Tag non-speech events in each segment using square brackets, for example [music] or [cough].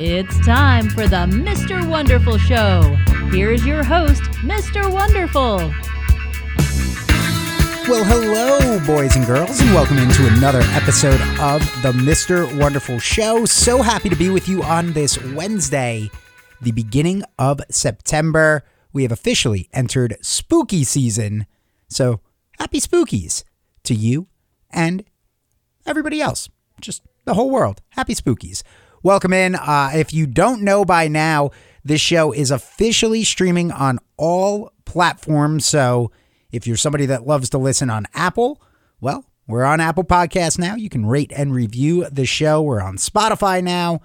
It's time for the Mr. Wonderful Show. Here's your host, Mr. Wonderful. Well, hello, boys and girls, and welcome into another episode of the Mr. Wonderful Show. So happy to be with you on this Wednesday, the beginning of September. We have officially entered spooky season. So happy spookies to you and everybody else, just the whole world. Happy spookies. Welcome in. Uh, if you don't know by now, this show is officially streaming on all platforms. So if you're somebody that loves to listen on Apple, well, we're on Apple Podcasts now. You can rate and review the show. We're on Spotify now.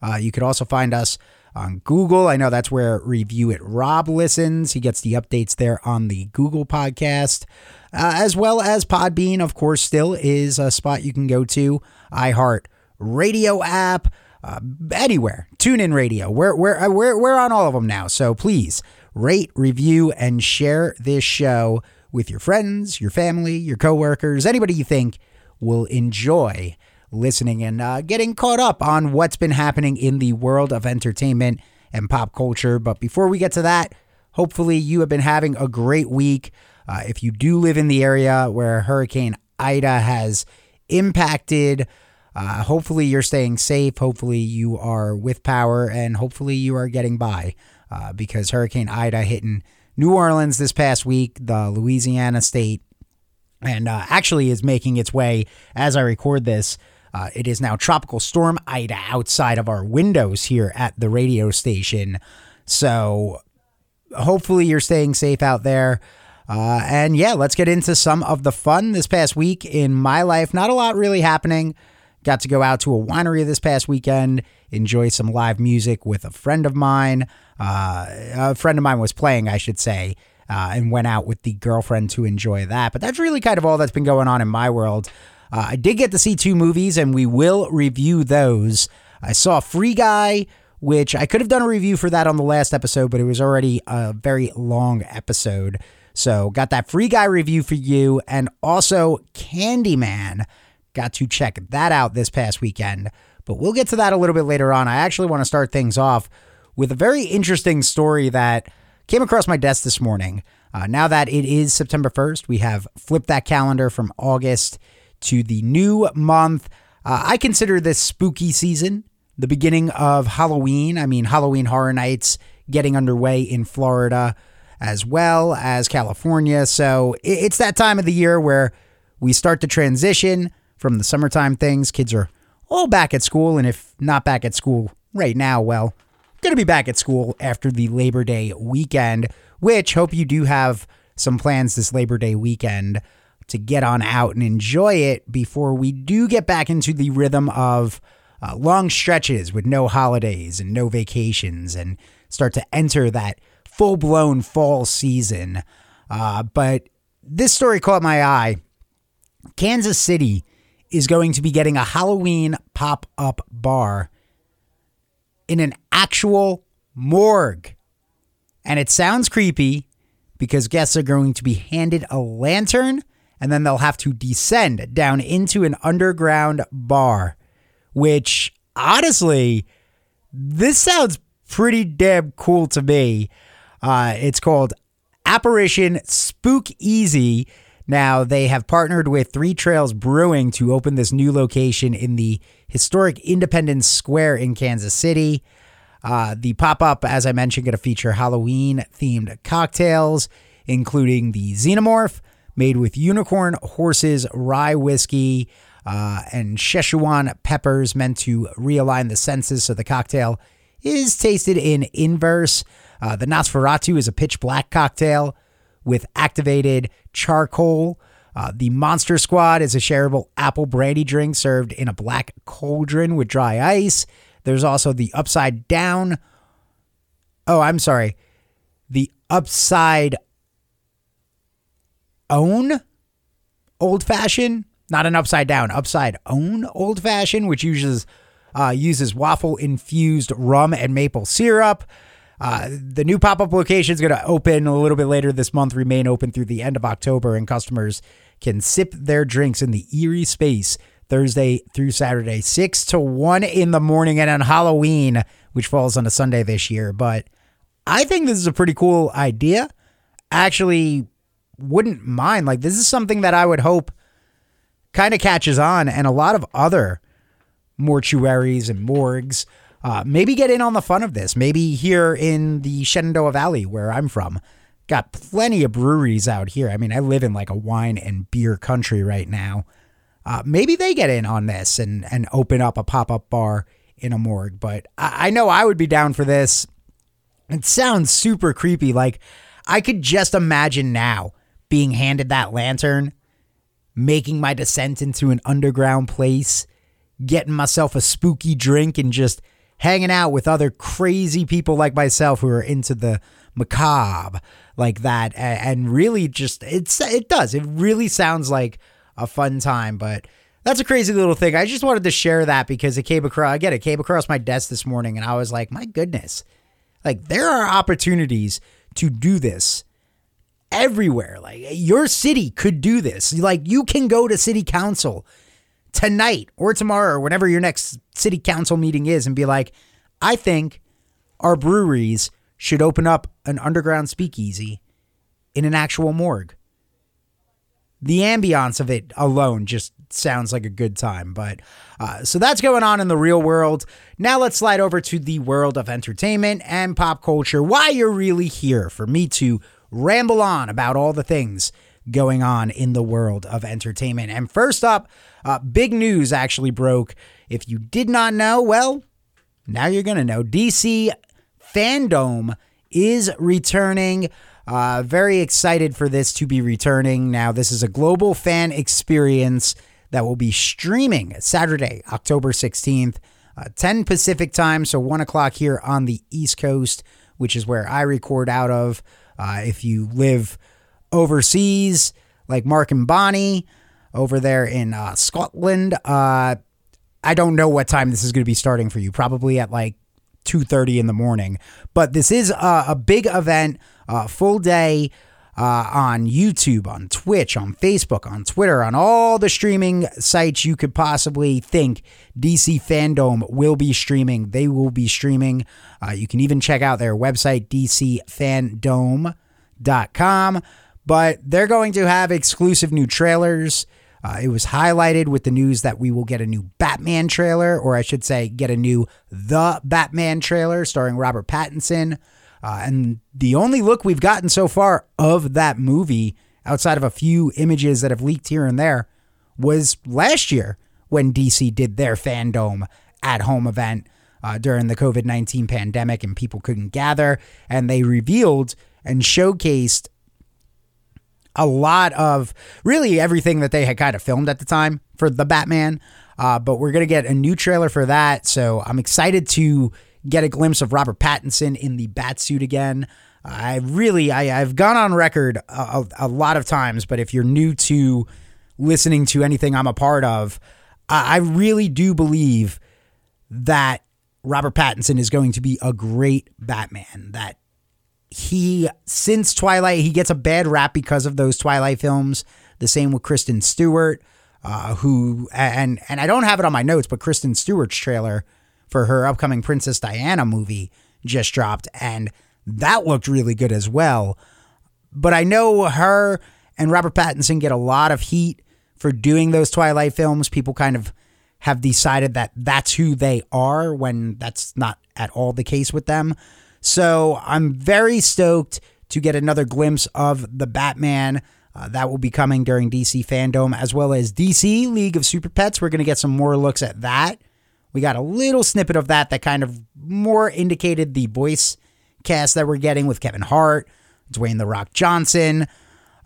Uh, you could also find us on Google. I know that's where Review It Rob listens. He gets the updates there on the Google podcast, uh, as well as Podbean, of course, still is a spot you can go to. iHeart Radio app, uh, anywhere. Tune in radio. We're, we're, we're, we're on all of them now. So please rate, review, and share this show with your friends, your family, your coworkers, anybody you think will enjoy listening and uh, getting caught up on what's been happening in the world of entertainment and pop culture. But before we get to that, hopefully you have been having a great week. Uh, if you do live in the area where Hurricane Ida has impacted, uh, hopefully you're staying safe. Hopefully you are with power and hopefully you are getting by uh, because Hurricane Ida hitting New Orleans this past week, the Louisiana state, and uh, actually is making its way as I record this. Uh, it is now Tropical Storm Ida outside of our windows here at the radio station. So hopefully you're staying safe out there. Uh, and yeah, let's get into some of the fun this past week in my life. Not a lot really happening. Got to go out to a winery this past weekend, enjoy some live music with a friend of mine. Uh, a friend of mine was playing, I should say, uh, and went out with the girlfriend to enjoy that. But that's really kind of all that's been going on in my world. Uh, I did get to see two movies, and we will review those. I saw Free Guy, which I could have done a review for that on the last episode, but it was already a very long episode. So, got that Free Guy review for you, and also Candyman. Got to check that out this past weekend. But we'll get to that a little bit later on. I actually want to start things off with a very interesting story that came across my desk this morning. Uh, now that it is September 1st, we have flipped that calendar from August to the new month. Uh, I consider this spooky season, the beginning of Halloween. I mean, Halloween Horror Nights getting underway in Florida as well as California. So it's that time of the year where we start to transition from the summertime things. Kids are all back at school, and if not back at school right now, well, going to be back at school after the Labor Day weekend, which hope you do have some plans this Labor Day weekend to get on out and enjoy it before we do get back into the rhythm of uh, long stretches with no holidays and no vacations and start to enter that full blown fall season. Uh, but this story caught my eye. Kansas City is going to be getting a Halloween pop up bar in an actual morgue. And it sounds creepy because guests are going to be handed a lantern and then they'll have to descend down into an underground bar, which honestly, this sounds pretty damn cool to me. Uh, it's called Apparition Spook Easy. Now, they have partnered with Three Trails Brewing to open this new location in the historic Independence Square in Kansas City. Uh, the pop up, as I mentioned, going to feature Halloween themed cocktails, including the Xenomorph, made with unicorn horses, rye whiskey, uh, and Szechuan peppers meant to realign the senses so the cocktail is tasted in inverse. Uh, the Nosferatu is a pitch black cocktail with activated charcoal. Uh, the Monster Squad is a shareable apple brandy drink served in a black cauldron with dry ice. There's also the Upside Down. Oh, I'm sorry. The Upside Own Old Fashioned. Not an Upside Down, Upside Own Old Fashioned, which uses, uh, uses waffle infused rum and maple syrup. Uh, the new pop up location is going to open a little bit later this month, remain open through the end of October, and customers can sip their drinks in the eerie space Thursday through Saturday, 6 to 1 in the morning, and on Halloween, which falls on a Sunday this year. But I think this is a pretty cool idea. Actually, wouldn't mind. Like, this is something that I would hope kind of catches on, and a lot of other mortuaries and morgues uh, maybe get in on the fun of this. Maybe here in the Shenandoah Valley, where I'm from, got plenty of breweries out here. I mean, I live in like a wine and beer country right now. Uh, maybe they get in on this and and open up a pop up bar in a morgue. But I, I know I would be down for this. It sounds super creepy. Like I could just imagine now being handed that lantern, making my descent into an underground place, getting myself a spooky drink, and just hanging out with other crazy people like myself who are into the macabre like that. And really just it's it does. It really sounds like a fun time but that's a crazy little thing. I just wanted to share that because it came across get it came across my desk this morning and i was like my goodness. Like there are opportunities to do this everywhere. Like your city could do this. Like you can go to city council tonight or tomorrow or whenever your next city council meeting is and be like, I think our breweries should open up an underground speakeasy in an actual morgue. The ambiance of it alone just sounds like a good time. But uh, so that's going on in the real world. Now let's slide over to the world of entertainment and pop culture. Why you're really here for me to ramble on about all the things going on in the world of entertainment. And first up, uh, big news actually broke. If you did not know, well, now you're going to know. DC Fandome is returning. Uh, very excited for this to be returning. Now, this is a global fan experience that will be streaming Saturday, October 16th, uh, 10 Pacific time, so 1 o'clock here on the East Coast, which is where I record out of. Uh, if you live overseas, like Mark and Bonnie over there in uh, Scotland. Uh, I don't know what time this is going to be starting for you. Probably at like 2:30 in the morning. But this is a, a big event, uh, full day uh, on YouTube, on Twitch, on Facebook, on Twitter, on all the streaming sites you could possibly think. DC Fandome will be streaming. They will be streaming. Uh, you can even check out their website, dcfandome.com but they're going to have exclusive new trailers. Uh, it was highlighted with the news that we will get a new Batman trailer, or I should say, get a new The Batman trailer starring Robert Pattinson. Uh, and the only look we've gotten so far of that movie, outside of a few images that have leaked here and there, was last year when DC did their fandom at home event uh, during the COVID 19 pandemic and people couldn't gather. And they revealed and showcased a lot of really everything that they had kind of filmed at the time for the Batman. Uh, but we're gonna get a new trailer for that, so I'm excited to get a glimpse of Robert Pattinson in the bat suit again. I really, I, have gone on record a, a, lot of times, but if you're new to listening to anything I'm a part of, I, I really do believe that Robert Pattinson is going to be a great Batman. That he since Twilight he gets a bad rap because of those Twilight films. The same with Kristen Stewart, uh, who and and I don't have it on my notes, but Kristen Stewart's trailer for her upcoming Princess Diana movie just dropped, and that looked really good as well. But I know her and Robert Pattinson get a lot of heat for doing those Twilight films. People kind of have decided that that's who they are when that's not at all the case with them. So I'm very stoked to get another glimpse of the Batman. Uh, that will be coming during DC Fandome, as well as DC League of Super Pets. We're going to get some more looks at that. We got a little snippet of that that kind of more indicated the voice cast that we're getting with Kevin Hart, Dwayne The Rock Johnson,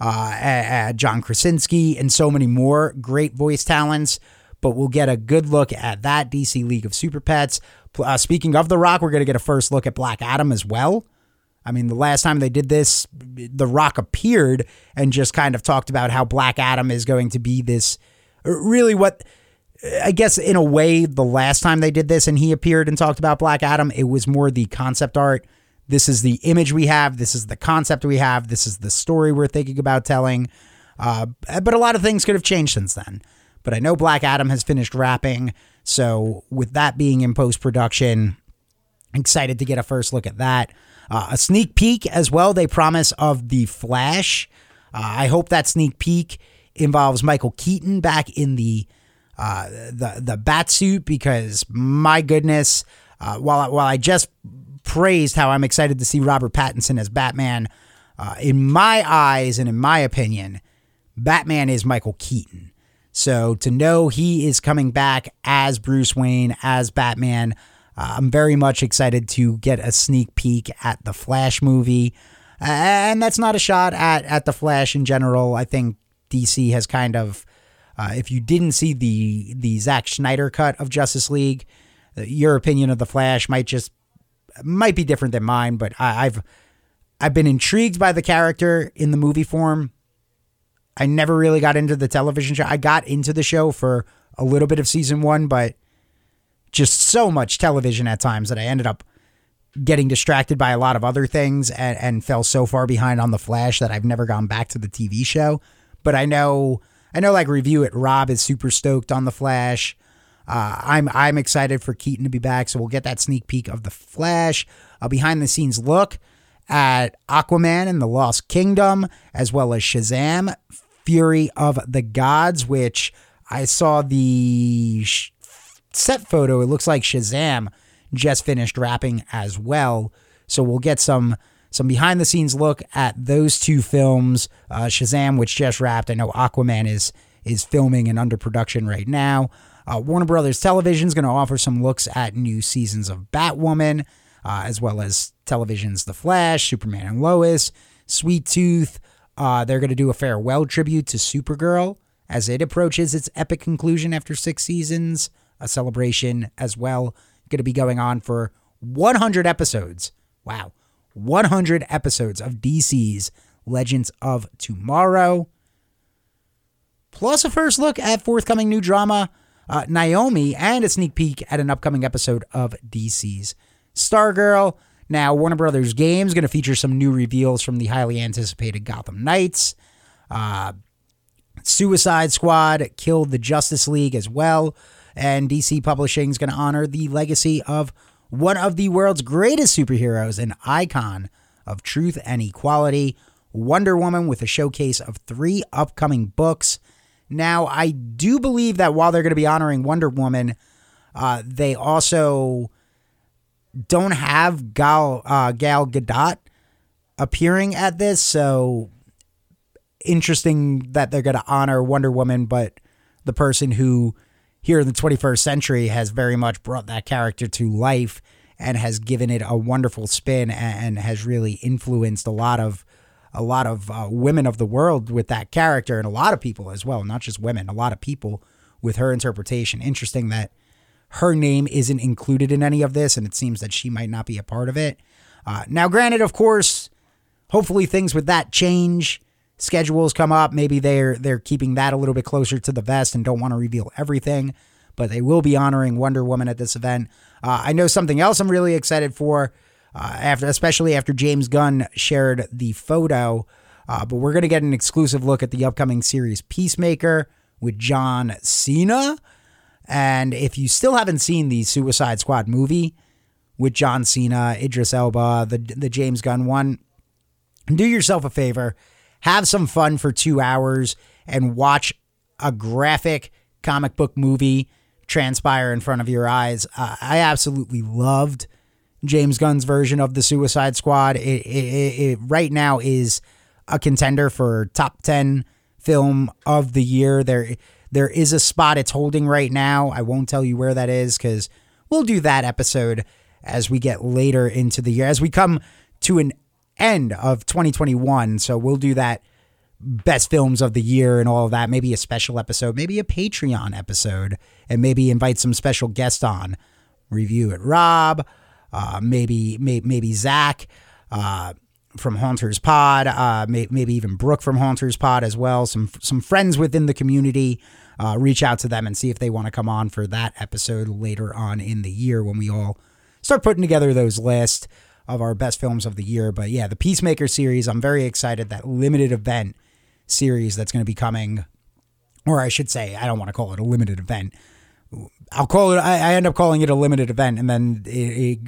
uh, uh, John Krasinski, and so many more great voice talents. But we'll get a good look at that DC League of Super Pets. Uh, speaking of The Rock, we're going to get a first look at Black Adam as well. I mean, the last time they did this, The Rock appeared and just kind of talked about how Black Adam is going to be this really what I guess in a way, the last time they did this and he appeared and talked about Black Adam, it was more the concept art. This is the image we have. This is the concept we have. This is the story we're thinking about telling. Uh, but a lot of things could have changed since then. But I know Black Adam has finished wrapping. So, with that being in post production, excited to get a first look at that. Uh, a sneak peek as well, they promise, of The Flash. Uh, I hope that sneak peek involves Michael Keaton back in the uh, the the bat suit because my goodness, uh, while while I just praised how I'm excited to see Robert Pattinson as Batman, uh, in my eyes and in my opinion, Batman is Michael Keaton. So to know he is coming back as Bruce Wayne as Batman, uh, I'm very much excited to get a sneak peek at the Flash movie. And that's not a shot at, at the Flash in general. I think DC has kind of, uh, if you didn't see the the Zack Snyder cut of Justice League, uh, your opinion of the Flash might just might be different than mine. But I, I've I've been intrigued by the character in the movie form. I never really got into the television show. I got into the show for a little bit of season one, but just so much television at times that I ended up getting distracted by a lot of other things and, and fell so far behind on the Flash that I've never gone back to the TV show. But I know, I know, like review it. Rob is super stoked on the Flash. Uh, I'm I'm excited for Keaton to be back, so we'll get that sneak peek of the Flash, a behind the scenes look at Aquaman and the Lost Kingdom, as well as Shazam, Fury of the Gods, which I saw the sh- set photo. It looks like Shazam just finished wrapping as well. So we'll get some some behind the scenes look at those two films. Uh, Shazam, which just wrapped. I know Aquaman is is filming and under production right now. Uh, Warner Brothers Television is going to offer some looks at new seasons of Batwoman, uh, as well as television's The Flash, Superman and Lois, Sweet Tooth. Uh, they're going to do a farewell tribute to Supergirl as it approaches its epic conclusion after six seasons. A celebration as well, going to be going on for 100 episodes. Wow, 100 episodes of DC's Legends of Tomorrow. Plus a first look at forthcoming new drama, uh, Naomi, and a sneak peek at an upcoming episode of DC's Stargirl. Now, Warner Brothers Games going to feature some new reveals from the highly anticipated Gotham Knights. Uh, Suicide Squad killed the Justice League as well. And DC Publishing is going to honor the legacy of one of the world's greatest superheroes, an icon of truth and equality, Wonder Woman, with a showcase of three upcoming books. Now, I do believe that while they're going to be honoring Wonder Woman, uh, they also don't have Gal uh, Gal Gadot appearing at this, so interesting that they're going to honor Wonder Woman, but the person who here in the 21st century has very much brought that character to life and has given it a wonderful spin and has really influenced a lot of a lot of uh, women of the world with that character and a lot of people as well, not just women, a lot of people with her interpretation. Interesting that her name isn't included in any of this, and it seems that she might not be a part of it. Uh, now, granted, of course, hopefully things with that change. Schedules come up. Maybe they're they're keeping that a little bit closer to the vest and don't want to reveal everything. But they will be honoring Wonder Woman at this event. Uh, I know something else I'm really excited for. Uh, after, especially after James Gunn shared the photo. Uh, but we're gonna get an exclusive look at the upcoming series Peacemaker with John Cena. And if you still haven't seen the Suicide Squad movie with John Cena, Idris Elba, the the James Gunn one, do yourself a favor, have some fun for 2 hours and watch a graphic comic book movie transpire in front of your eyes. Uh, I absolutely loved James Gunn's version of the Suicide Squad. It, it, it right now is a contender for top 10 film of the year. There there is a spot it's holding right now. I won't tell you where that is because we'll do that episode as we get later into the year, as we come to an end of 2021. So we'll do that best films of the year and all of that. Maybe a special episode, maybe a Patreon episode, and maybe invite some special guests on. Review it, Rob, uh, maybe, maybe maybe Zach. Uh, from Haunters Pod, uh, may, maybe even Brooke from Haunters Pod as well. Some some friends within the community uh, reach out to them and see if they want to come on for that episode later on in the year when we all start putting together those lists of our best films of the year. But yeah, the Peacemaker series, I'm very excited. That limited event series that's going to be coming or I should say, I don't want to call it a limited event. I'll call it. I, end up calling it a limited event, and then it,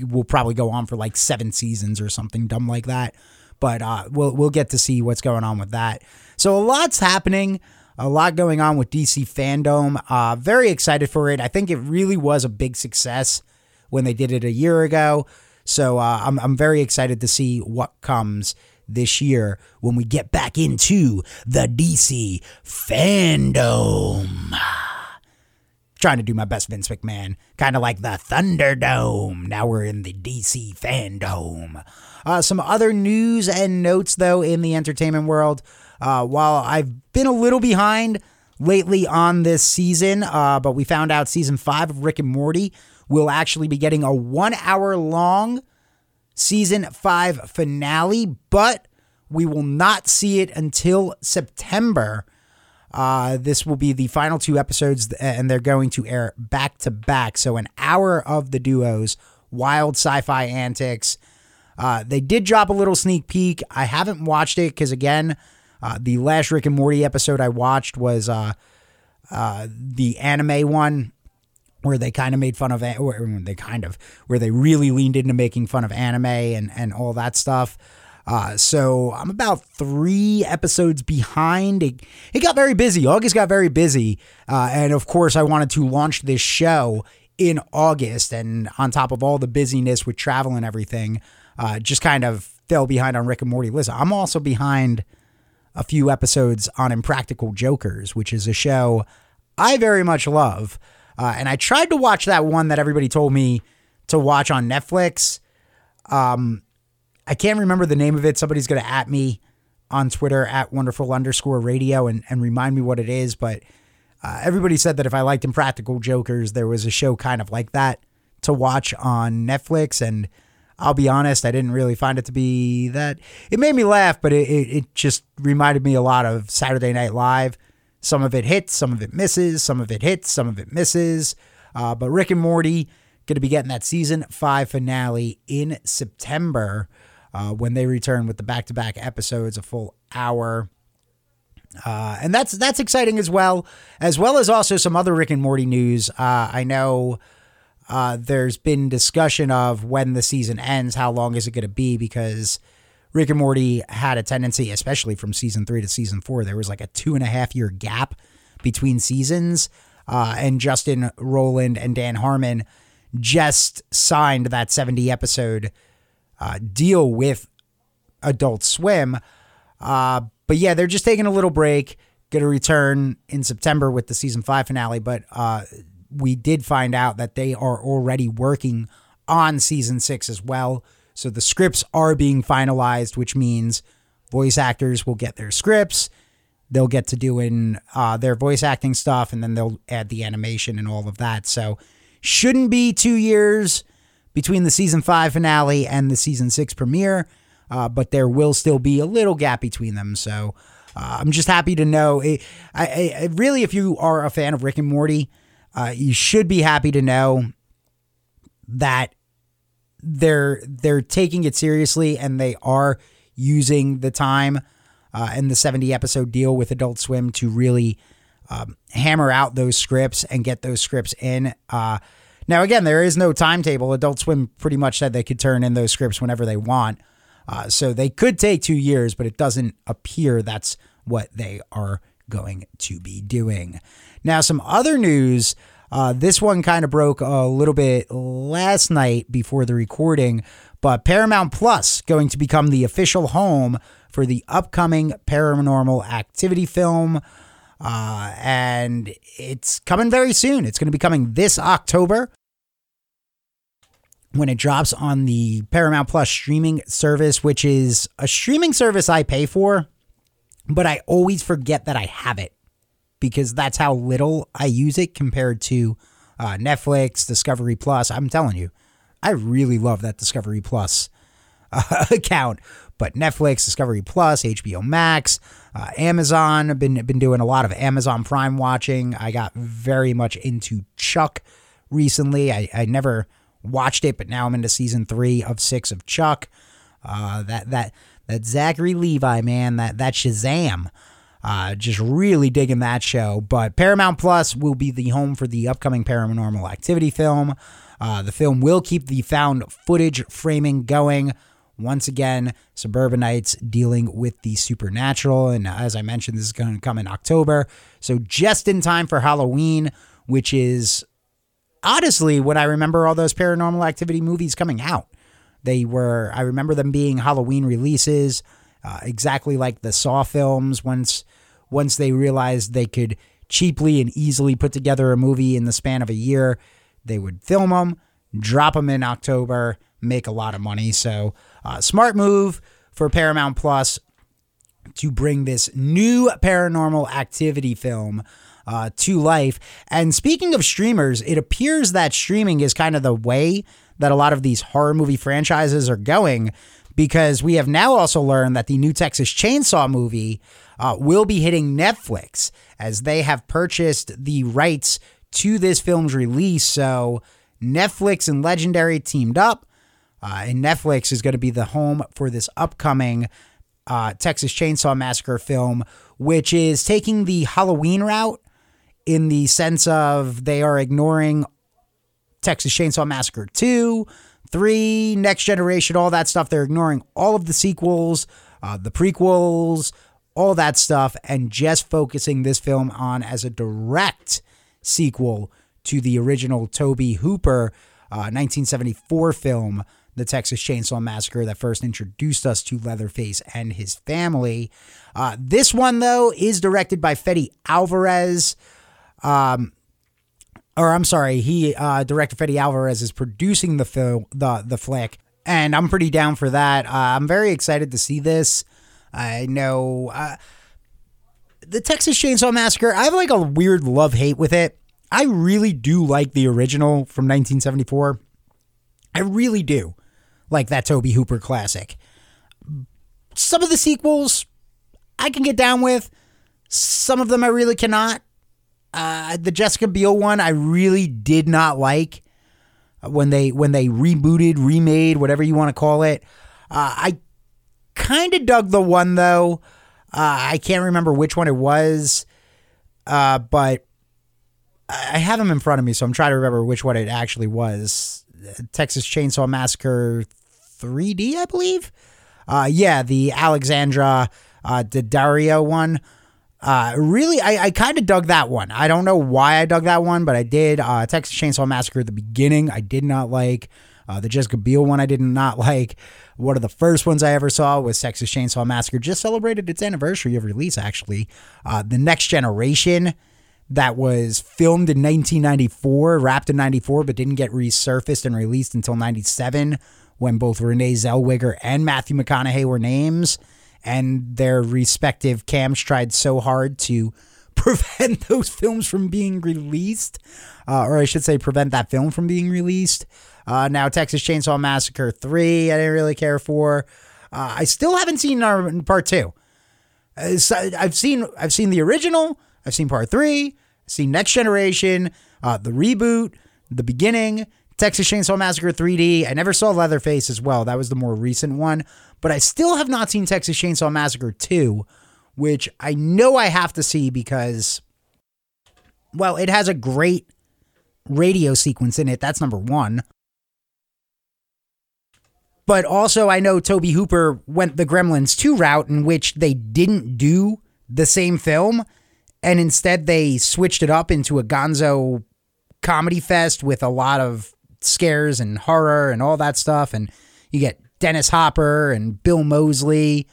it, will probably go on for like seven seasons or something dumb like that. But uh, we'll we'll get to see what's going on with that. So a lot's happening, a lot going on with DC Fandome. Uh, very excited for it. I think it really was a big success when they did it a year ago. So uh, I'm I'm very excited to see what comes this year when we get back into the DC Fandome. [sighs] Trying to do my best Vince McMahon, kind of like the Thunderdome. Now we're in the DC Fandome. Uh, some other news and notes, though, in the entertainment world. Uh, while I've been a little behind lately on this season, uh, but we found out season five of Rick and Morty will actually be getting a one hour long season five finale, but we will not see it until September. Uh, this will be the final two episodes, and they're going to air back to back. So, an hour of the duo's wild sci fi antics. Uh, they did drop a little sneak peek. I haven't watched it because, again, uh, the last Rick and Morty episode I watched was uh, uh, the anime one where they kind of made fun of they kind of where they really leaned into making fun of anime and and all that stuff. Uh, so I'm about three episodes behind. It, it got very busy. August got very busy. Uh, and of course, I wanted to launch this show in August. And on top of all the busyness with travel and everything, uh, just kind of fell behind on Rick and Morty. Listen, I'm also behind a few episodes on Impractical Jokers, which is a show I very much love. Uh, and I tried to watch that one that everybody told me to watch on Netflix. Um, I can't remember the name of it. Somebody's going to at me on Twitter at wonderful underscore radio and, and remind me what it is. But uh, everybody said that if I liked Impractical Jokers, there was a show kind of like that to watch on Netflix. And I'll be honest, I didn't really find it to be that. It made me laugh, but it, it, it just reminded me a lot of Saturday Night Live some of it hits, some of it misses, some of it hits, some of it misses. Uh, but Rick and Morty going to be getting that season five finale in September uh, when they return with the back-to-back episodes, a full hour. Uh, and that's that's exciting as well, as well as also some other Rick and Morty news. Uh, I know uh, there's been discussion of when the season ends, how long is it going to be? Because Rick and Morty had a tendency, especially from season three to season four, there was like a two and a half year gap between seasons. Uh, and Justin Roiland and Dan Harmon just signed that 70 episode uh, deal with Adult Swim. Uh, but yeah, they're just taking a little break. Going to return in September with the season five finale. But uh, we did find out that they are already working on season six as well. So the scripts are being finalized, which means voice actors will get their scripts. They'll get to doing uh, their voice acting stuff, and then they'll add the animation and all of that. So shouldn't be two years between the season five finale and the season six premiere, uh, but there will still be a little gap between them. So uh, I'm just happy to know. It, I, I, really, if you are a fan of Rick and Morty, uh, you should be happy to know that they're they're taking it seriously and they are using the time uh, and the 70 episode deal with Adult Swim to really um, hammer out those scripts and get those scripts in. Uh, now, again, there is no timetable. Adult Swim pretty much said they could turn in those scripts whenever they want. Uh, so they could take two years, but it doesn't appear that's what they are going to be doing. Now, some other news uh, this one kind of broke a little bit last night before the recording, but Paramount Plus going to become the official home for the upcoming Paranormal Activity film. Uh, and it's coming very soon. It's going to be coming this October when it drops on the Paramount Plus streaming service, which is a streaming service I pay for, but I always forget that I have it because that's how little I use it compared to uh, Netflix, Discovery Plus. I'm telling you, I really love that Discovery Plus uh, [laughs] account. But Netflix, Discovery Plus, HBO Max, uh, Amazon. I've been been doing a lot of Amazon Prime watching. I got very much into Chuck recently. I, I never watched it, but now I'm into season three of six of Chuck. Uh, that that that Zachary Levi man, that that Shazam. Uh, just really digging that show. But Paramount Plus will be the home for the upcoming Paranormal Activity film. Uh, the film will keep the found footage framing going. Once again, Suburbanites dealing with the supernatural. And as I mentioned, this is going to come in October. So just in time for Halloween, which is honestly when I remember all those paranormal activity movies coming out. They were, I remember them being Halloween releases, uh, exactly like the Saw films. Once, once they realized they could cheaply and easily put together a movie in the span of a year, they would film them, drop them in October, make a lot of money. So, uh, smart move for Paramount Plus to bring this new paranormal activity film uh, to life. And speaking of streamers, it appears that streaming is kind of the way that a lot of these horror movie franchises are going because we have now also learned that the new Texas Chainsaw movie uh, will be hitting Netflix as they have purchased the rights to this film's release. So Netflix and Legendary teamed up, uh, and Netflix is going to be the home for this upcoming uh, Texas Chainsaw Massacre film, which is taking the Halloween route in the sense of they are ignoring Texas Chainsaw Massacre 2, 3, Next Generation, all that stuff. They're ignoring all of the sequels, uh, the prequels, all that stuff, and just focusing this film on as a direct sequel to the original Tobe Hooper uh, 1974 film, The Texas Chainsaw Massacre, that first introduced us to Leatherface and his family. Uh, this one, though, is directed by Fede Alvarez. Um, or I'm sorry, he uh, director Fede Alvarez is producing the film, the the flick, and I'm pretty down for that. Uh, I'm very excited to see this. I know uh, the Texas Chainsaw Massacre. I have like a weird love hate with it. I really do like the original from 1974. I really do like that Tobe Hooper classic. Some of the sequels I can get down with. Some of them I really cannot. Uh, the Jessica Biel one I really did not like when they when they rebooted, remade, whatever you want to call it. Uh, I kind of dug the one though. Uh, I can't remember which one it was, uh, but I have them in front of me, so I'm trying to remember which one it actually was. Texas Chainsaw Massacre 3D, I believe. Uh, yeah, the Alexandra uh, Daddario one. Uh, really, I, I kind of dug that one. I don't know why I dug that one, but I did. Uh, Texas Chainsaw Massacre at the beginning, I did not like. Uh, the Jessica Biel one, I did not [laughs] like. One of the first ones I ever saw was Texas Chainsaw Massacre. Just celebrated its anniversary of release, actually. Uh, the Next Generation, that was filmed in 1994, wrapped in 94, but didn't get resurfaced and released until 97, when both Renee Zellweger and Matthew McConaughey were names and their respective cams tried so hard to [laughs] prevent those films from being released, uh, or I should say, prevent that film from being released. Uh, now, Texas Chainsaw Massacre 3, I didn't really care for. Uh, I still haven't seen part two. Uh, I've seen I've seen the original. I've seen part three. I've seen Next Generation, uh, the reboot, the beginning, Texas Chainsaw Massacre 3D. I never saw Leatherface as well. That was the more recent one. But I still have not seen Texas Chainsaw Massacre 2, which I know I have to see because, well, it has a great radio sequence in it. That's number one. But also, I know Tobe Hooper went the Gremlins 2 route in which they didn't do the same film and instead they switched it up into a gonzo comedy fest with a lot of scares and horror and all that stuff. And you get Dennis Hopper and Bill Moseley,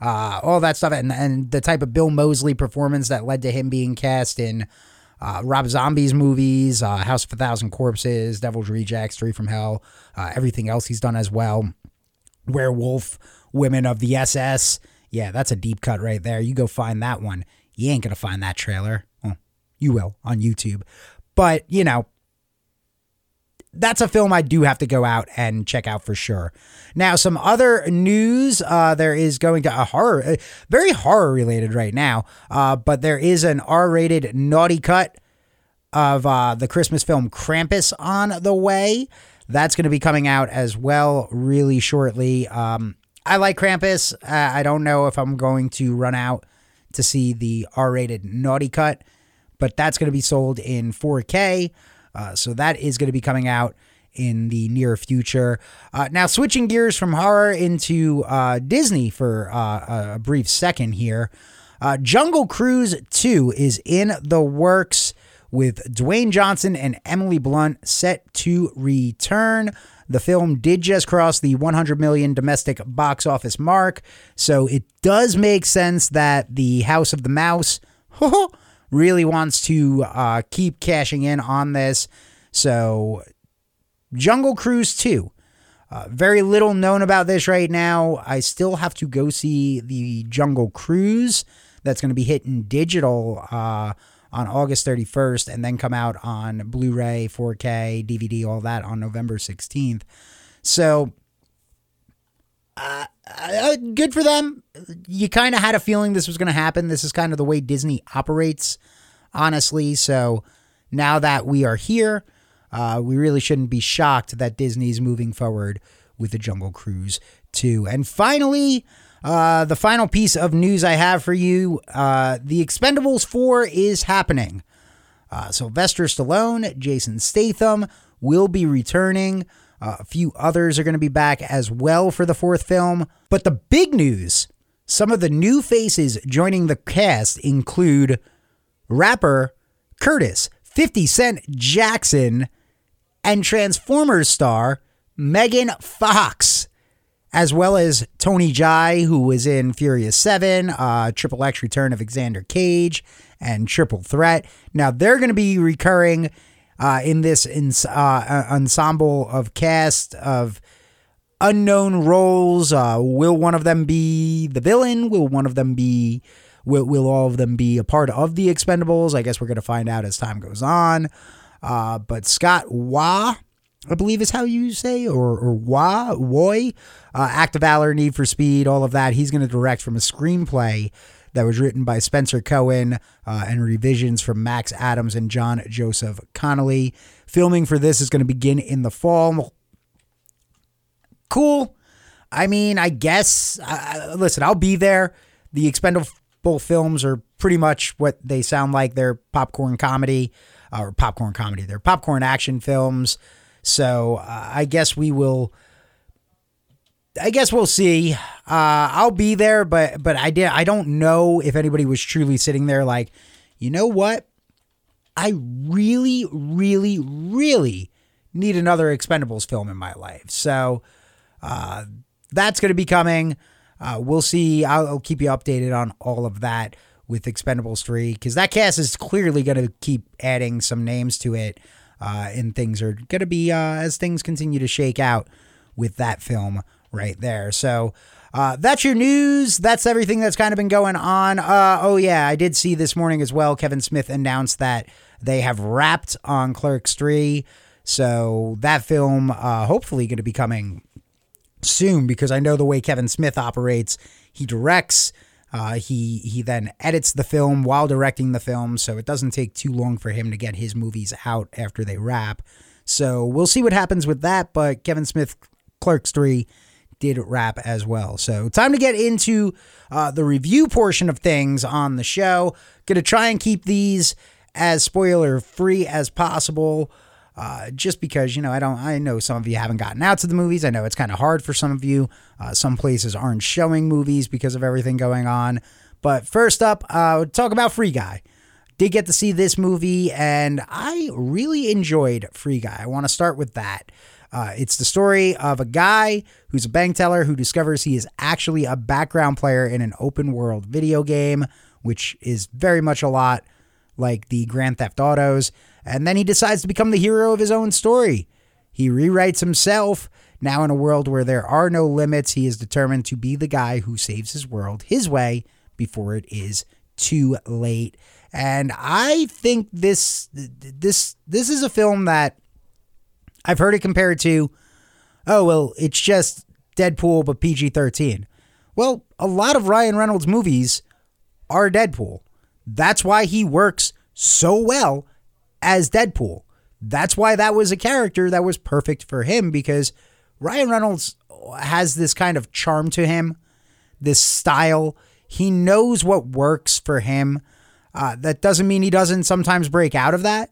uh, all that stuff, and, and the type of Bill Moseley performance that led to him being cast in uh, Rob Zombie's movies, uh, House of a Thousand Corpses, Devil's Rejects, Three from Hell, uh, everything else he's done as well. Werewolf, Women of the SS. Yeah, that's a deep cut right there. You go find that one. You ain't to find that trailer. Well, you will on YouTube. But, you know, that's a film I do have to go out and check out for sure. Now, some other news. Uh, there is going to a horror, very horror related right now. Uh, but there is an R-rated naughty cut of uh, the Christmas film Krampus on the way. That's going to be coming out as well really shortly. Um, I like Krampus. I don't know if I'm going to run out to see the R rated naughty cut, but that's going to be sold in 4K. Uh, so that is going to be coming out in the near future. Uh, now, switching gears from horror into uh, Disney for uh, a brief second here. Uh, Jungle Cruise 2 is in the works with Dwayne Johnson and Emily Blunt set to return. The film did just cross the 100 million domestic box office mark, so it does make sense that the House of the Mouse [laughs] really wants to uh, keep cashing in on this. So, Jungle Cruise 2. Uh, very little known about this right now. I still have to go see the Jungle Cruise that's going to be hitting digital uh, on August 31st and then come out on Blu ray, 4K, DVD, all that on November 16th. So, uh, uh, good for them. You kind of had a feeling this was going to happen. This is kind of the way Disney operates, honestly. So, now that we are here, uh, we really shouldn't be shocked that Disney's moving forward with the Jungle Cruise 2. And finally, uh, the final piece of news I have for you uh, The Expendables 4 is happening. Uh, Sylvester Stallone, Jason Statham will be returning. Uh, a few others are going to be back as well for the fourth film. But the big news some of the new faces joining the cast include rapper Curtis, 50 Cent Jackson, and Transformers star Megan Fox as well as Tony Jaa, who was in Furious 7, uh, Triple X Return of Xander Cage, and Triple Threat. Now, they're going to be recurring uh, in this in, uh, ensemble of cast of unknown roles. Uh, will one of them be the villain? Will one of them be. Will, will all of them be a part of the Expendables? I guess we're going to find out as time goes on. Uh, but Scott Waugh I believe is how you say, or or Wah Woy, uh, Act of Valor, Need for Speed, all of that. He's going to direct from a screenplay that was written by Spencer Cohen uh, and revisions from Max Adams and John Joseph Connolly. Filming for this is going to begin in the fall. Cool. I mean, I guess. Uh, listen, I'll be there. The expendable films are pretty much what they sound like. They're popcorn comedy, uh, or popcorn comedy. They're popcorn action films. So uh, I guess we will. I guess we'll see. Uh, I'll be there, but but I did. I don't know if anybody was truly sitting there like, you know what? I really, really, really need another Expendables film in my life. So uh, that's going to be coming. Uh, we'll see. I'll, I'll, keep you updated on all of that with Expendables 3 because that cast is clearly going to keep adding some names to it uh, and things are going to be uh, as things continue to shake out with that film right there. So uh, that's your news. That's everything that's kind of been going on. Uh, oh, yeah, I did see this morning as well. Kevin Smith announced that they have wrapped on Clerks 3. So that film, uh, hopefully, going to be coming soon because I know the way Kevin Smith operates. He directs, uh, he he then edits the film while directing the film, so it doesn't take too long for him to get his movies out after they wrap. So we'll see what happens with that. But Kevin Smith, Clerks three, did wrap as well. So time to get into uh, the review portion of things on the show. Gonna try and keep these as spoiler free as possible. Uh, just because you know I don't I know some of you haven't gotten out to the movies. I know it's kind of hard for some of you. Uh, some places aren't showing movies because of everything going on. But first up, uh, talk about Free Guy. Did get to see this movie and I really enjoyed Free Guy. I want to start with that. Uh, it's the story of a guy who's a bank teller who discovers he is actually a background player in an open world video game, which is very much a lot like the Grand Theft Autos and then he decides to become the hero of his own story. He rewrites himself. Now, in a world where there are no limits, he is determined to be the guy who saves his world his way before it is too late. And I think this this this is a film that I've heard it compared to oh well, it's just Deadpool but PG-13. Well, a lot of Ryan Reynolds movies are Deadpool. That's why he works so well as Deadpool. That's why that was a character that was perfect for him because Ryan Reynolds has this kind of charm to him, this style. He knows what works for him. Uh, that doesn't mean he doesn't sometimes break out of that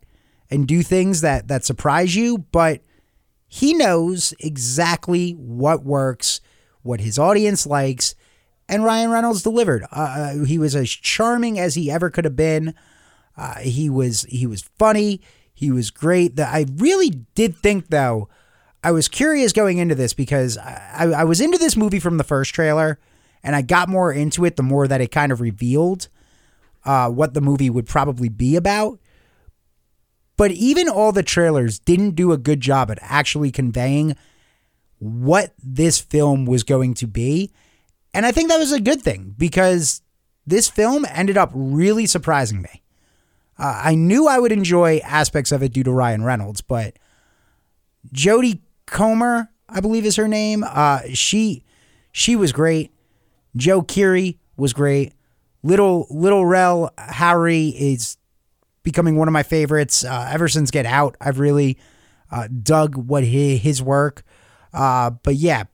and do things that that surprise you, but he knows exactly what works, what his audience likes, and Ryan Reynolds delivered. Uh, uh he was as charming as he ever could have been. Uh, he was he was funny. He was great. That I really did think though. I was curious going into this because I, I was into this movie from the first trailer, and I got more into it the more that it kind of revealed uh, what the movie would probably be about. But even all the trailers didn't do a good job at actually conveying what this film was going to be. And I think that was a good thing because this film ended up really surprising me. Uh, I knew I would enjoy aspects of it due to Ryan Reynolds, but Jodie Comer, I believe is her name. Uh, she she was great. Joe Keery was great. Little Lil Rel Howery is becoming one of my favorites uh, ever since Get Out. I've really uh, dug what his, his work. Uh, but yeah,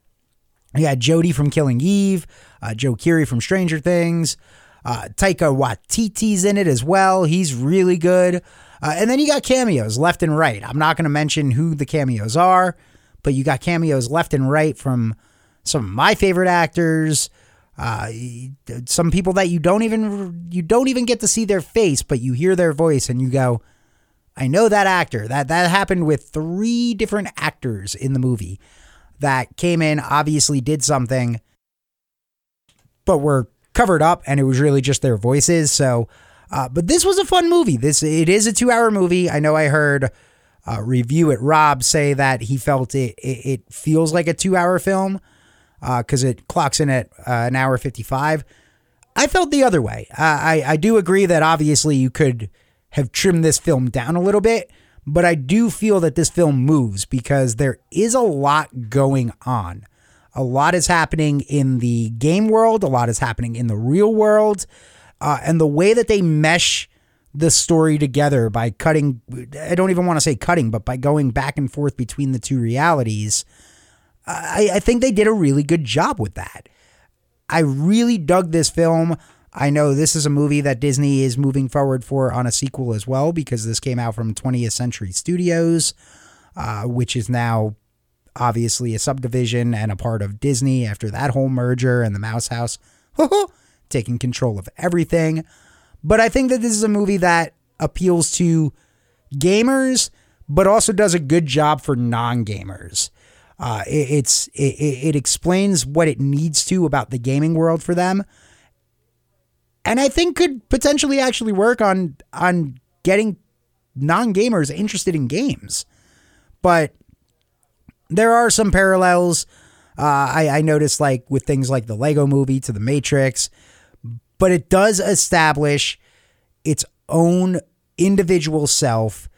yeah, Jodie from Killing Eve, uh, Joe Keery from Stranger Things, uh, Taika Waititi's in it as well. He's really good. Uh, and then you got cameos left and right. I'm not going to mention who the cameos are, but you got cameos left and right from some of my favorite actors. Uh, some people that you don't even you don't even get to see their face, but you hear their voice and you go, "I know that actor." That that happened with three different actors in the movie that came in, obviously did something, but were covered up, and it was really just their voices. So, uh, but this was a fun movie. This it is a two hour movie. I know I heard a review it Rob say that he felt it it, it feels like a two hour film because uh, it clocks in at uh, an hour fifty five. I felt the other way. I I do agree that obviously you could have trimmed this film down a little bit, but I do feel that this film moves because there is a lot going on. A lot is happening in the game world, a lot is happening in the real world. Uh, and the way that they mesh the story together by cutting, I don't even want to say cutting, but by going back and forth between the two realities, I, I think they did a really good job with that. I really dug this film. I know this is a movie that Disney is moving forward for on a sequel as well because this came out from 20th Century Studios, uh, which is now obviously a subdivision and a part of Disney after that whole merger and the Mouse House [laughs] taking control of everything. But I think that this is a movie that appeals to gamers, but also does a good job for non gamers. Uh, it, it's it, it explains what it needs to about the gaming world for them, and I think could potentially actually work on on getting non gamers interested in games. But there are some parallels. Uh, I, I noticed like with things like the Lego movie to the Matrix, but it does establish its own individual self.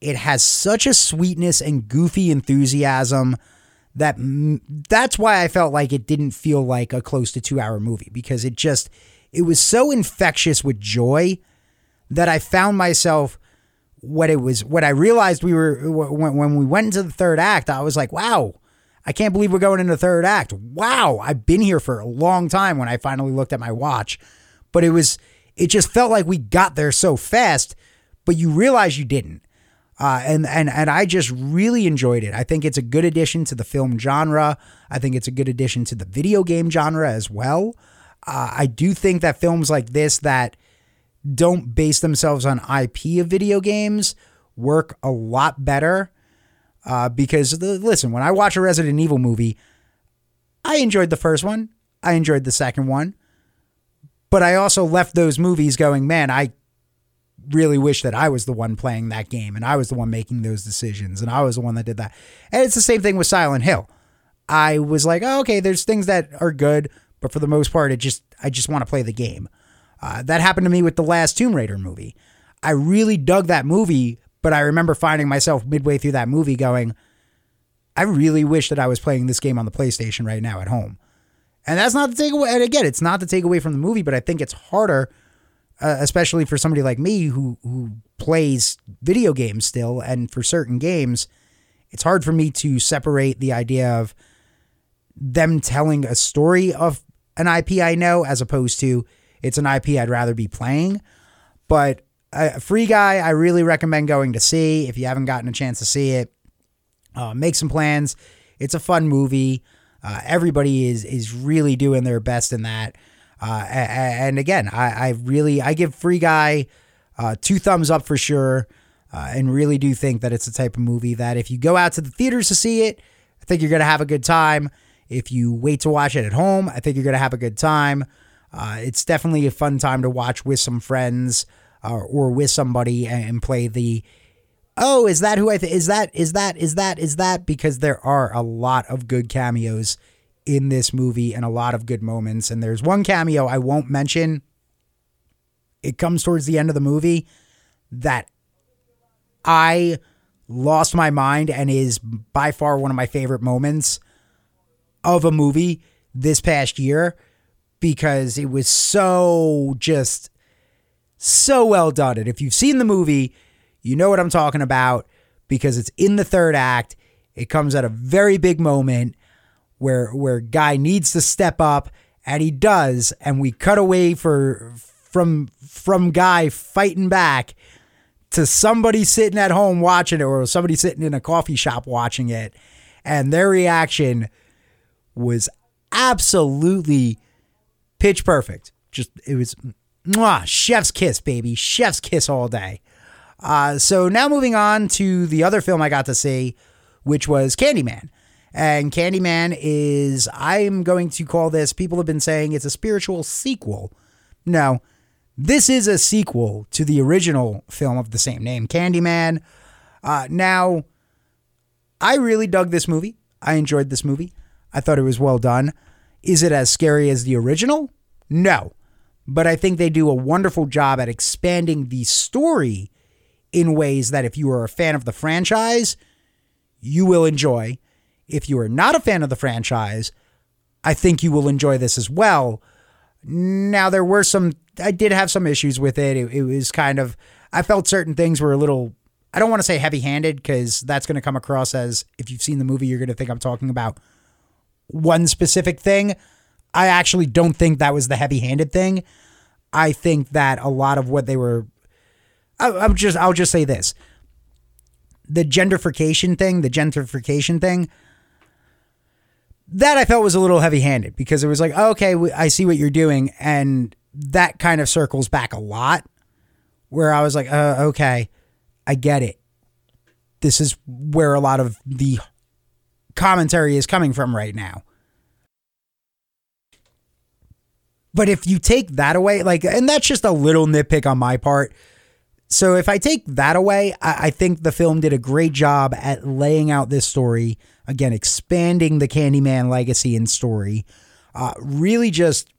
It has such a sweetness and goofy enthusiasm that that's why I felt like it didn't feel like a close to 2 hour movie because it just it was so infectious with joy that I found myself what it was what I realized we were when, when we went into the third act I was like wow I can't believe we're going into the third act. Wow I've been here for a long time when I finally looked at my watch. But it was it just felt like we got there so fast but you realize you didn't uh, and and and I just really enjoyed it. I think it's a good addition to the film genre. I think it's a good addition to the video game genre as well. Uh, I do think that films like this that don't base themselves on IP of video games work a lot better. Uh, because the, listen, when I watch a Resident Evil movie, I enjoyed the first one, I enjoyed the second one, but I also left those movies going, man, I really wish that I was the one playing that game and I was the one making those decisions and I was the one that did that. And it's the same thing with Silent Hill. I was like, oh, okay, there's things that are good, but for the most part, it just I just want to play the game. Uh, that happened to me with the last Tomb Raider movie. I really dug that movie, but I remember finding myself midway through that movie going, I really wish that I was playing this game on the PlayStation right now at home. And that's not to take away, and again, it's not to take away from the movie, but I think it's harder uh, especially for somebody like me who who plays video games still, and for certain games, it's hard for me to separate the idea of them telling a story of an IP I know as opposed to it's an IP I'd rather be playing. But uh, Free Guy, I really recommend going to see if you haven't gotten a chance to see it. Uh, make some plans. It's a fun movie. Uh, everybody is is really doing their best in that. Uh, and again, I, I, really I give Free Guy uh, two thumbs up for sure, uh, and really do think that it's the type of movie that if you go out to the theaters to see it, I think you're gonna have a good time. If you wait to watch it at home, I think you're gonna have a good time. Uh, it's definitely a fun time to watch with some friends uh, or with somebody and play the oh is that who I think is that is that is that is that because there are a lot of good cameos in this movie and a lot of good moments and there's one cameo I won't mention it comes towards the end of the movie that I lost my mind and is by far one of my favorite moments of a movie this past year because it was so just so well done. And if you've seen the movie, you know what I'm talking about because it's in the third act. It comes at a very big moment where where guy needs to step up and he does and we cut away for from from guy fighting back to somebody sitting at home watching it or somebody sitting in a coffee shop watching it and their reaction was absolutely pitch perfect. Just it was mwah, chef's kiss, baby, chef's kiss all day. Uh, so now moving on to the other film I got to see, which was Candyman. And Candyman is, I'm going to call this, people have been saying it's a spiritual sequel. No, this is a sequel to the original film of the same name, Candyman. Uh, now, I really dug this movie. I enjoyed this movie. I thought it was well done. Is it as scary as the original? No. But I think they do a wonderful job at expanding the story in ways that if you are a fan of the franchise, you will enjoy. If you are not a fan of the franchise, I think you will enjoy this as well. Now, there were some, I did have some issues with it. It, it was kind of, I felt certain things were a little, I don't want to say heavy handed because that's going to come across as if you've seen the movie, you're going to think I'm talking about one specific thing. I actually don't think that was the heavy handed thing. I think that a lot of what they were, I, I'm just, I'll just say this the gentrification thing, the gentrification thing, that I felt was a little heavy handed because it was like, okay, I see what you're doing. And that kind of circles back a lot where I was like, uh, okay, I get it. This is where a lot of the commentary is coming from right now. But if you take that away, like, and that's just a little nitpick on my part. So if I take that away, I, I think the film did a great job at laying out this story. Again, expanding the Candyman legacy and story. Uh, really just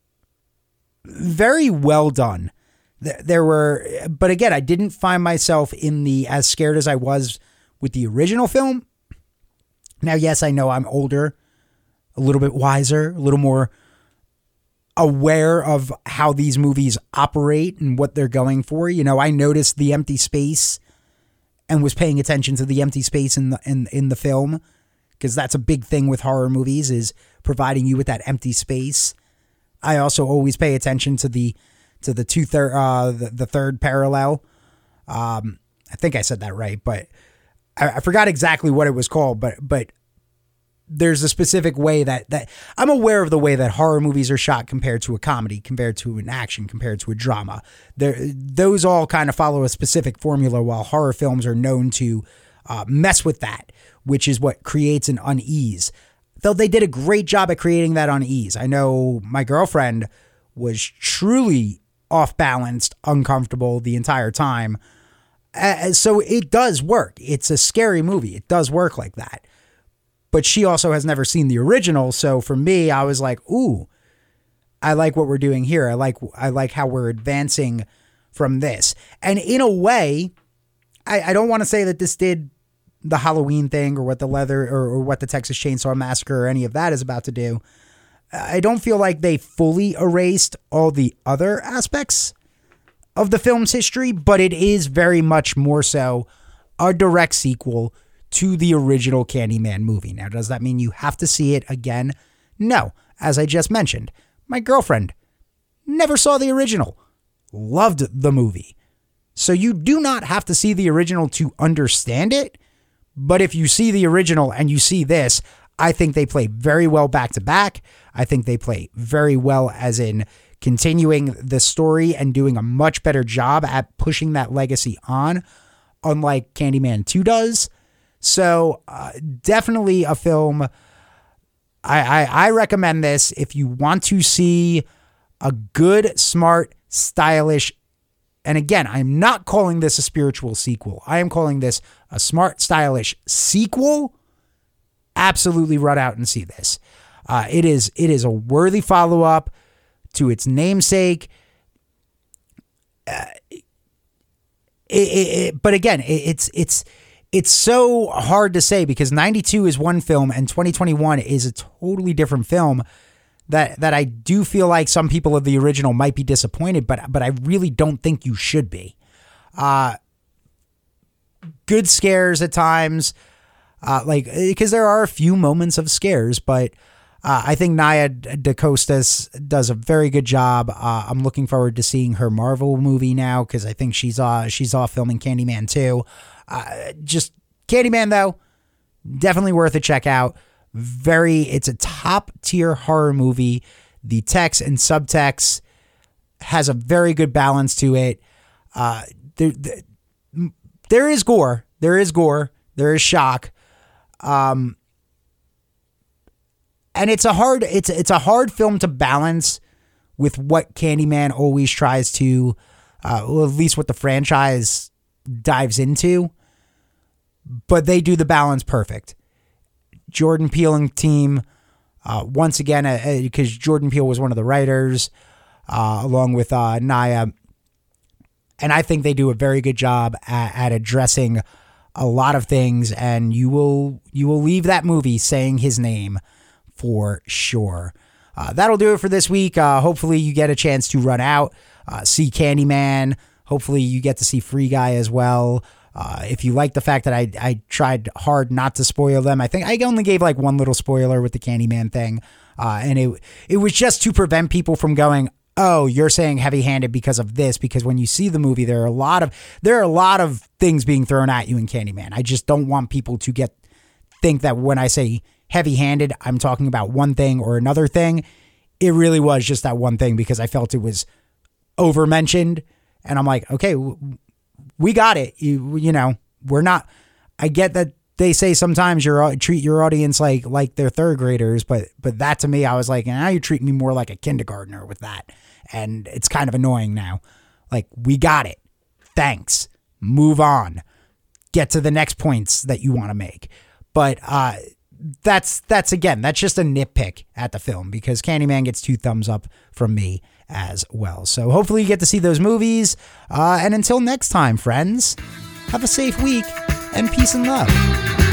very well done. There were, but again, I didn't find myself in the as scared as I was with the original film. Now, yes, I know I'm older, a little bit wiser, a little more aware of how these movies operate and what they're going for. You know, I noticed the empty space and was paying attention to the empty space in the in in the film because that's a big thing with horror movies is providing you with that empty space. I also always pay attention to the to the two third uh the, the third parallel. Um, I think I said that right, but I, I forgot exactly what it was called. But but there's a specific way that that I'm aware of the way that horror movies are shot compared to a comedy, compared to an action, compared to a drama. There, those all kind of follow a specific formula, while horror films are known to uh, mess with that, which is what creates an unease. Though they did a great job at creating that unease. I know my girlfriend was truly off balanced, uncomfortable the entire time. Uh, so it does work. It's a scary movie. It does work like that but she also has never seen the original. So for me, I was like, ooh, I like what we're doing here. I like I like how we're advancing from this. And in a way, I, I don't want to say that this did the Halloween thing or what the leather or, or what the Texas Chainsaw Massacre or any of that is about to do. I don't feel like they fully erased all the other aspects of the film's history, but it is very much more so a direct sequel to the original Candyman movie. Now, does that mean you have to see it again? No, as I just mentioned. My girlfriend never saw the original, loved the movie. So you do not have to see the original to understand it. But if you see the original and you see this, I think they play very well back to back. I think they play very well as in continuing the story and doing a much better job at pushing that legacy on, unlike Candyman 2 does. So, uh, definitely a film. I, I, I recommend this if you want to see a good, smart, stylish and again, I'm not calling this a spiritual sequel. I am calling this a smart, stylish sequel. Absolutely run out and see this. Uh, it is it is a worthy follow up to its namesake. Uh, it, it, but again, it, it's it's it's so hard to say because 92 is one film and 2021 is a totally different film that that I do feel like some people of the original might be disappointed, but but I really don't think you should be. Uh, good scares at times, uh, like because there are a few moments of scares, but uh, I think Nia DaCosta does a very good job. Uh, I'm looking forward to seeing her Marvel movie now because I think she's uh she's off filming Candyman too. Uh, just Candyman though, definitely worth a check out very it's a top tier horror movie. The text and subtext has a very good balance to it. Uh, there, there, there is gore. There is gore. There is shock. Um, and it's a hard it's it's a hard film to balance with what Candyman always tries to, uh, well, at least what the franchise dives into. But they do the balance perfect. Jordan Peele and team. Uh, once again, because uh, uh Jordan Peele was one of the writers, uh, along with uh, Nia. And I think they do a very good job at, at, addressing a lot of things, and you will you will leave that movie saying his name for sure. Uh, that'll do it for this week. hopefully, you get a chance to run out, see Candyman. Hopefully, you get to see Free Guy as well. Uh, if you like the fact that I, I tried hard not to spoil them, I think I only gave like one little spoiler with the Candyman thing. Uh, and it it was just to prevent people from going, oh, you're saying heavy handed because of this. Because when you see the movie, there are a lot of there are a lot of things being thrown at you in Candyman. I just don't want people to get think that when I say heavy handed, I'm talking about one thing or another thing. It really was just that one thing because I felt it was over mentioned. And I'm like, okay, we got it. You you know, we're not. I get that they say sometimes you treat your audience like like they're third graders, but but that to me, I was like, now you treat me more like a kindergartner with that, and it's kind of annoying now. Like we got it. Thanks. Move on. Get to the next points that you want to make. But uh, that's that's again that's just a nitpick at the film because Candyman gets two thumbs up from me as well. So hopefully you get to see those movies. Uh, and until next time, friends, have a safe week and peace and love.